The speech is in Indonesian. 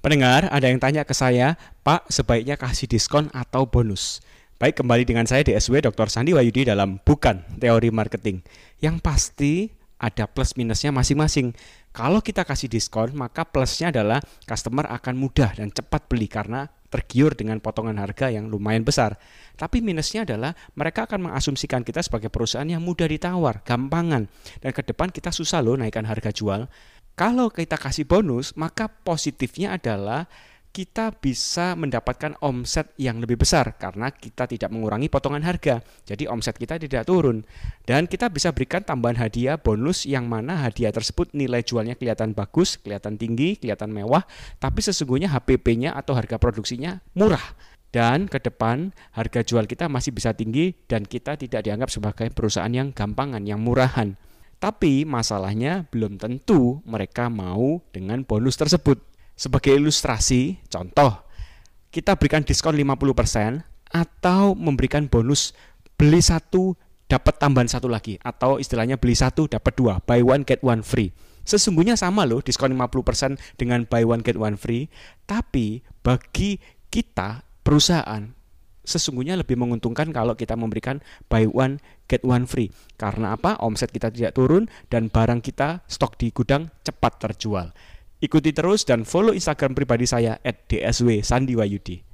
Pendengar, ada yang tanya ke saya, Pak, sebaiknya kasih diskon atau bonus? Baik, kembali dengan saya DSW Dr. Sandi Wayudi dalam Bukan Teori Marketing. Yang pasti ada plus minusnya masing-masing. Kalau kita kasih diskon, maka plusnya adalah customer akan mudah dan cepat beli karena tergiur dengan potongan harga yang lumayan besar. Tapi minusnya adalah mereka akan mengasumsikan kita sebagai perusahaan yang mudah ditawar, gampangan. Dan ke depan kita susah loh naikkan harga jual. Kalau kita kasih bonus, maka positifnya adalah kita bisa mendapatkan omset yang lebih besar karena kita tidak mengurangi potongan harga. Jadi omset kita tidak turun. Dan kita bisa berikan tambahan hadiah bonus yang mana hadiah tersebut nilai jualnya kelihatan bagus, kelihatan tinggi, kelihatan mewah, tapi sesungguhnya HPP-nya atau harga produksinya murah. Dan ke depan harga jual kita masih bisa tinggi dan kita tidak dianggap sebagai perusahaan yang gampangan, yang murahan. Tapi masalahnya belum tentu mereka mau dengan bonus tersebut. Sebagai ilustrasi, contoh, kita berikan diskon 50% atau memberikan bonus beli satu dapat tambahan satu lagi atau istilahnya beli satu dapat dua buy one get one free sesungguhnya sama loh diskon 50% dengan buy one get one free tapi bagi kita perusahaan sesungguhnya lebih menguntungkan kalau kita memberikan buy one get one free. Karena apa? Omset kita tidak turun dan barang kita stok di gudang cepat terjual. Ikuti terus dan follow Instagram pribadi saya @dsw Sandiwayudi.